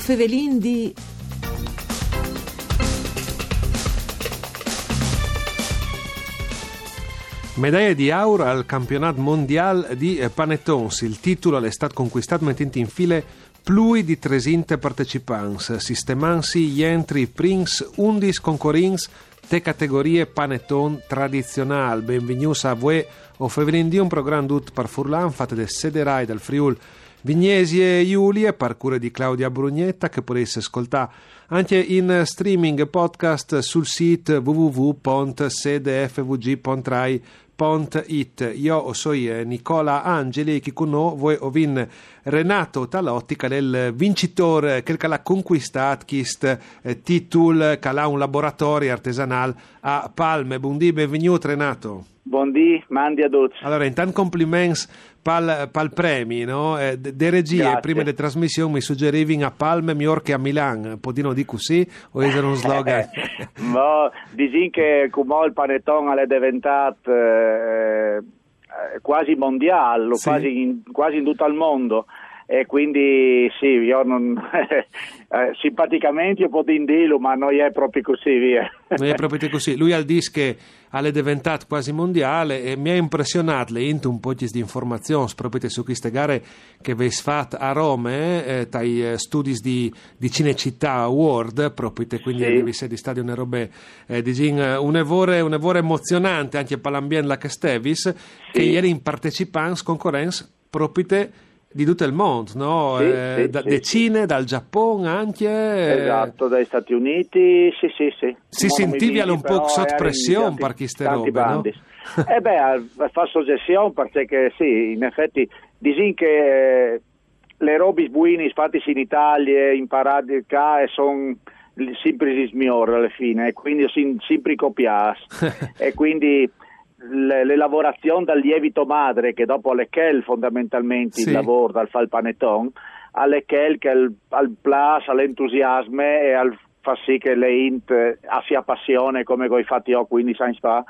Fevelin di... Medaglia di Auro al campionato mondiale di Panettons. Il titolo è stato conquistato mettendo in file plui di tresinte partecipanti, sistemansi gli entri prins 11 concorrins te categorie panettone tradizionali. Benvenuti a voi o fevelin di un programma tutto per Furlan, fate del Sederai dal Friul Vignesi e Giulie, parcure di Claudia Brugnetta che potete ascoltare anche in streaming podcast sul sito www.sedfvg.rai.it. Io sono Nicola Angeli e chi con noi voi ovin Renato Talotti il vincitore che l'ha conquistato questo eh, titolo che ha un laboratorio artigianale a Palme. Buondì, benvenuto Renato. Buondì, mandi a tutti. Allora, intanto complimenti pal, pal premi, no? Eh, de regie, Grazie. prima delle trasmissioni mi suggerivi a Palme, Mior che a Milano. Podino di così o è un slogan? no, dici che come il panettone è diventato eh, quasi mondiale, Sì. quasi, in, quasi in tutto il mondo. E quindi sì, io non, eh, simpaticamente io potrei dirlo, ma non è proprio così, via. Non è proprio così. Lui al dis che è diventato quasi mondiale e mi ha impressionato le un po' di informazioni proprio su queste gare che avete fatto a Roma, eh, dai eh, studi di, di Cinecittà World, proprio quindi Sì. avevi di stadio una roba eh, di gin, eh, un evore, emozionante anche per l'ambiente la che stevis, che Sì. ieri in partecipanti concorrenza proprio di tutto il mondo, no? Sì, Eh, sì, da, sì, decine, dal Giappone anche. eh, Esatto, dagli Stati Uniti, sì, sì, sì. Si sentivi vedi, un po' sotto pressione per queste tanti robe, no? bandi. eh beh, fa soggezione perché sì, in effetti disin che eh, le robe buine fatte in Italia, imparate qua, e sono sempre smior alla fine, quindi sempre copiati. e quindi le, le lavorazioni dal lievito madre, che dopo le quelle fondamentalmente Sì. il lavoro dal fare il panettone, alle quelle che al, al plus, all'entusiasmo e al fa sì che le int eh, sia passione come coi fatti io 15 anni fa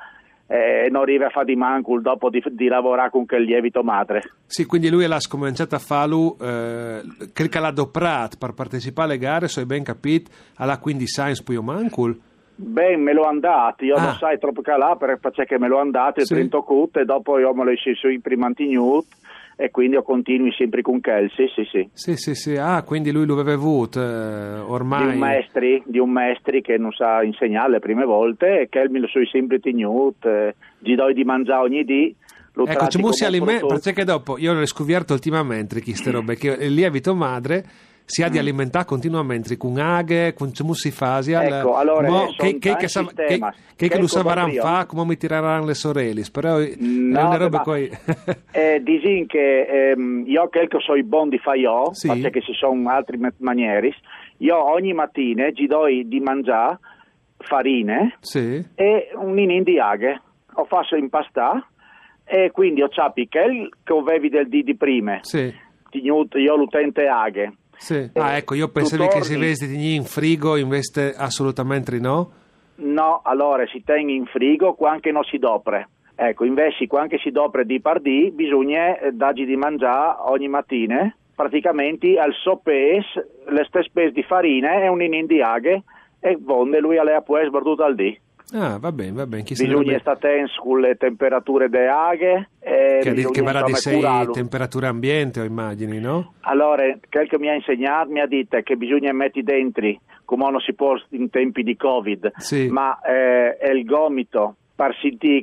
eh, e non arriva a fare di mancul dopo di, di lavorare con quel lievito madre. Sì, quindi lui l'ha cominciato a farlo, eh, che l'ha adoprato per partecipare alle gare, se hai ben capito, alla quindi Science poi mancul. Ben, me lo andate, io Ah. non sai troppo calà perché me lo andate, Sì. 30 cut e dopo io me lo sceso in prima antignut e quindi io continui sempre con Kelsey, sì sì. Sì, sì, sì, ah, quindi lui lo aveva avuto eh, ormai. Di un maestri, di un maestri che non sa insegnare le prime volte e che me lo so sempre tenuto, eh, gli do di mangiare ogni dì. Ecco, ci musi come un aliment- prodotto. perché dopo io l'ho scoperto ultimamente queste robe, che lievito madre si ha Mm. di alimentare continuamente con aghe, con cimussi fasi. al- Ecco, allora, mo- che, che, che, sa- che, che, che Che lo sapranno coprio. fa, come mi tireranno le sorelle, però è No, una roba coi... eh, disin che ehm, io che so i bon di faiò, Sì. perché ci sono altri ma- manieri, io ogni mattina gli do di mangiare farine sì, e un inin di aghe, ho fatto impastare e quindi ho ciapi che che avevi del dì di prima, sì. io l'utente aghe. Sì. Ah, Eh, ecco, io pensavo che si torni- vesti in frigo, invece assolutamente no. No, allora si tiene in frigo quando non si dopre. Ecco, invece quando si dopre di par dì bisogna eh, dargli di mangiare ogni mattina praticamente al sopes le stesse pesi di farina e un inin di aghe e vonde lui alle può sbarduto al dì. Ah, va bene, va bene. Bisogna robe- stare attenti sulle temperature delle aghe e che, varrà di sei curarlo. temperatura ambiente, immagini, no? Allora, quel che mi ha insegnato mi ha detto che bisogna mettere dentro, come non si può in tempi di Covid, Sì. ma eh, è il gomito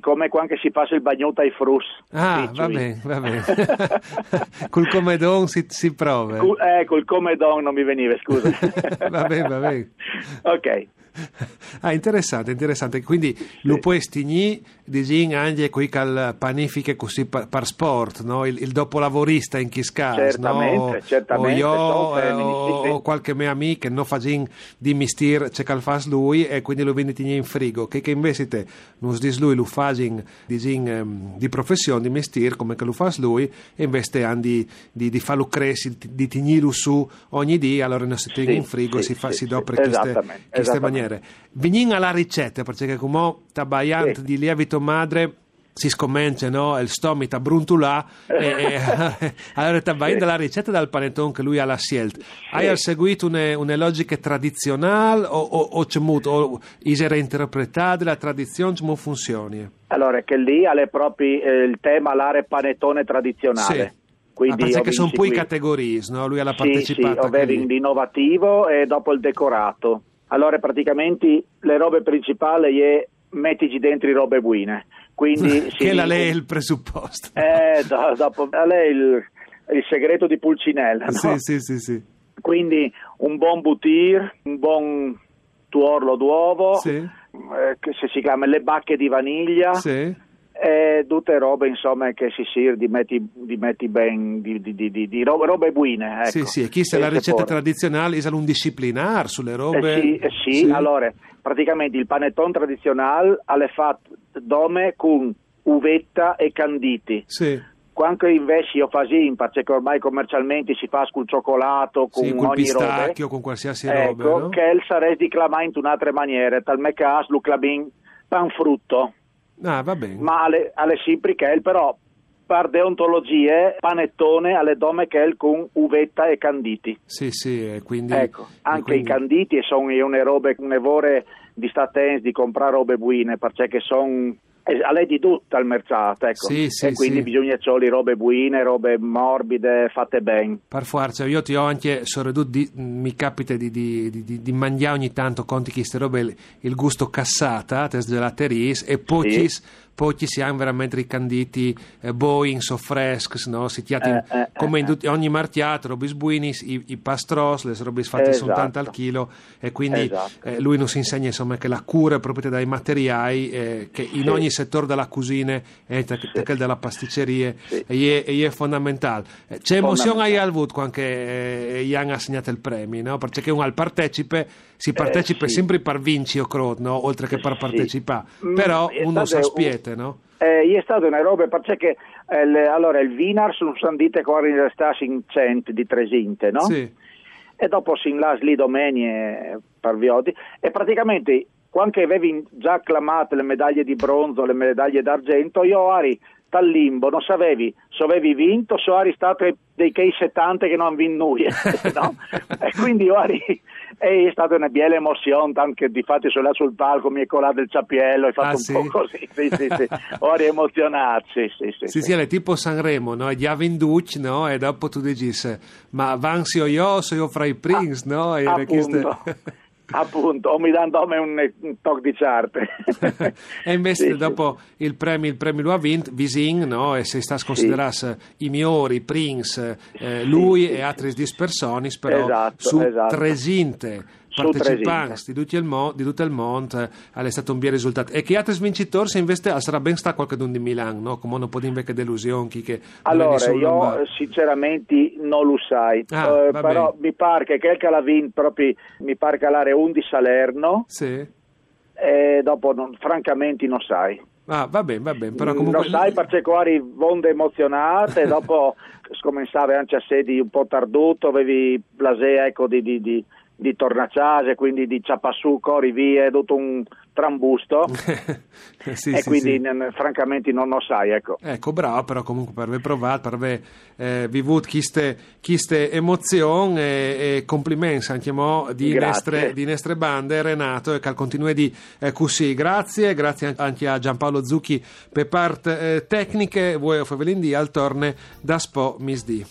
come quando si passa il bagnotto ai frus. Ah, va bene, va bene. Col comedon si, si prova. Cu- Ecco, il come don non mi veniva, scusa. Va bene, va bene. ok. Ah, interessante, interessante. Quindi lo puoi stigni di gin anche qui cal panifiche così per, per sport, no? il, il dopolavorista in chi scasa, Certamente, no? O- certamente, O io eh, o, sì, sì. qualche mio amico che non fa gin di mistir c'è cal fas lui e quindi lo vendi in frigo. Che, che invece te non dis lui lo fa gin di gin ehm, di professione, di mistir come che lo fas lui e invece andi di, di farlo crescere, di, tignirlo su ogni dì, allora non si tiene Sì, in frigo, sì, si fa, sì, si sì. dopre queste, queste esattamente. Maniere. Vignin alla ricetta, perché come tabaiant Sì. di lievito madre si scommencia no? il stomita bruntulà e, e allora vai dalla ricetta dal panettone che lui ha la scelta hai seguito une, une logiche tradizionali o, o, o c'è molto o is reinterpretare la tradizione come funziona allora che lì ha proprio eh, il tema l'area panettone tradizionale sì. Quindi ah, che sono poi categorie, no? Lui ha partecipato. Sì, sì, ovvero l'innovativo e dopo il decorato. Allora praticamente le robe principali è mettici dentro robe buine. Quindi, che la lei è il presupposto. Eh, do, dopo, a lei il, il segreto di Pulcinella. No? Sì, sì, sì, sì. Quindi un buon butir, un buon tuorlo d'uovo, sì. eh, che si chiama le bacche di vaniglia. Sì e tutte robe insomma che si sir di metti, di metti ben di, di, di, di robe, robe buine ecco. sì sì e chi se la ricetta tradizionale è un disciplinar sulle robe eh sì, eh sì, sì, allora praticamente il panettone tradizionale ha fatto dome con uvetta e canditi sì quando invece io fasin, perché ormai commercialmente si fa col cioccolato, con sì, ogni pistacchio, robe, con qualsiasi ecco, roba, no? che sarei declamato in un'altra maniera, tal me caso lo clamin panfrutto. Ah, va bene. Ma alle, alle Ciprichel però per deontologie panettone alle dome che con uvetta e canditi. Sì, sì, quindi... Ecco, anche quindi... i canditi sono una robe, un'evore di statens di comprare robe buine, perché sono a lei di tutta il mercato, ecco. Sì, sì, e quindi sì. bisogna solo robe buine, robe morbide, fatte bene. Per forza, io ti ho anche, di, mi capita di, di, di, di, mangiare ogni tanto conti che queste robe, il, il gusto cassata, tes gelateries, e poi sì poi ci siamo veramente ricanditi eh, Boeing, so fresks, no? si eh, eh, come in eh, tutti, ogni martiato, robis buinis, i, i pastros, le robis fatte esatto. soltanto al chilo e quindi esatto. eh, lui ci insegna insomma che la cura è proprio dai materiali eh, che in sì. ogni settore della cucina e sì. della pasticceria sì. e, è, è, fondamentale. C'è emozione al avuto quando Ian ha assegnato il premio, no? perché un al partecipe si partecipa sempre per vincere, io credo, no? oltre che per partecipare, mm, però uno si aspietta rete, no? Eh, è stata una roba perché eh, le, allora il Vinar sono sandite con in in cent di Tresinte, no? Sì. E dopo si inlas lì domenie per Viodi e praticamente quando avevi già acclamato le medaglie di bronzo, le medaglie d'argento, io eri dal limbo, non sapevi se avevi vinto se eri stato dei case 70 che non hanno vinto nulla, no? e quindi eri è stata una bella emozione, tanto che di fatto sono là sul palco, mi è colato il ciappiello, hai fatto ah, un sì? po' così, sì, sì, sì. ora è emozionato, sì, sì, sì. Sì, sì, è tipo Sanremo, no? Gli Avinduc, no? E dopo tu dici, ma Vansio io, so io fra i Prince, ah, no? E appunto. Appunto, o mi danno un, un tocco di ciarte. e invece sì, dopo sì. il premio, il premio lo ha vinto, Vising, no? e se sta considerando sì. i migliori, Prince, eh, lui e altri dispersoni, però esatto, su esatto. Tresinte partecipanti di tutto il, mo- di tutto il mondo è stato un bel risultato. E che altri vincitori se invece sarà ben sta qualche di Milano no? come non può dire che delusione che allora io sinceramente non lo sai. Ah, uh, però mi pare che quel che l'ha vinto proprio mi pare che l'area 11 Salerno. Sì. e dopo non, francamente non sai. Ah, va bene, va bene, però comunque... Non sai perché eri vonde emozionate, dopo scomensavi anche a sedi un po' tarduto, avevi blasea ecco di, di, di di Tornacciase, quindi di Ciapassù, Cori Vie, tutto un trambusto sì, e sì, quindi sì. N- francamente non lo sai ecco. ecco bravo però comunque per aver provato per aver eh, vivuto queste emozioni e, e, complimenti anche mo di nostre, di nostre bande Renato e che continua di eh, così grazie grazie anche a Giampaolo Zucchi per parte eh, tecniche voi Fevelin di al torne da Spo Misdi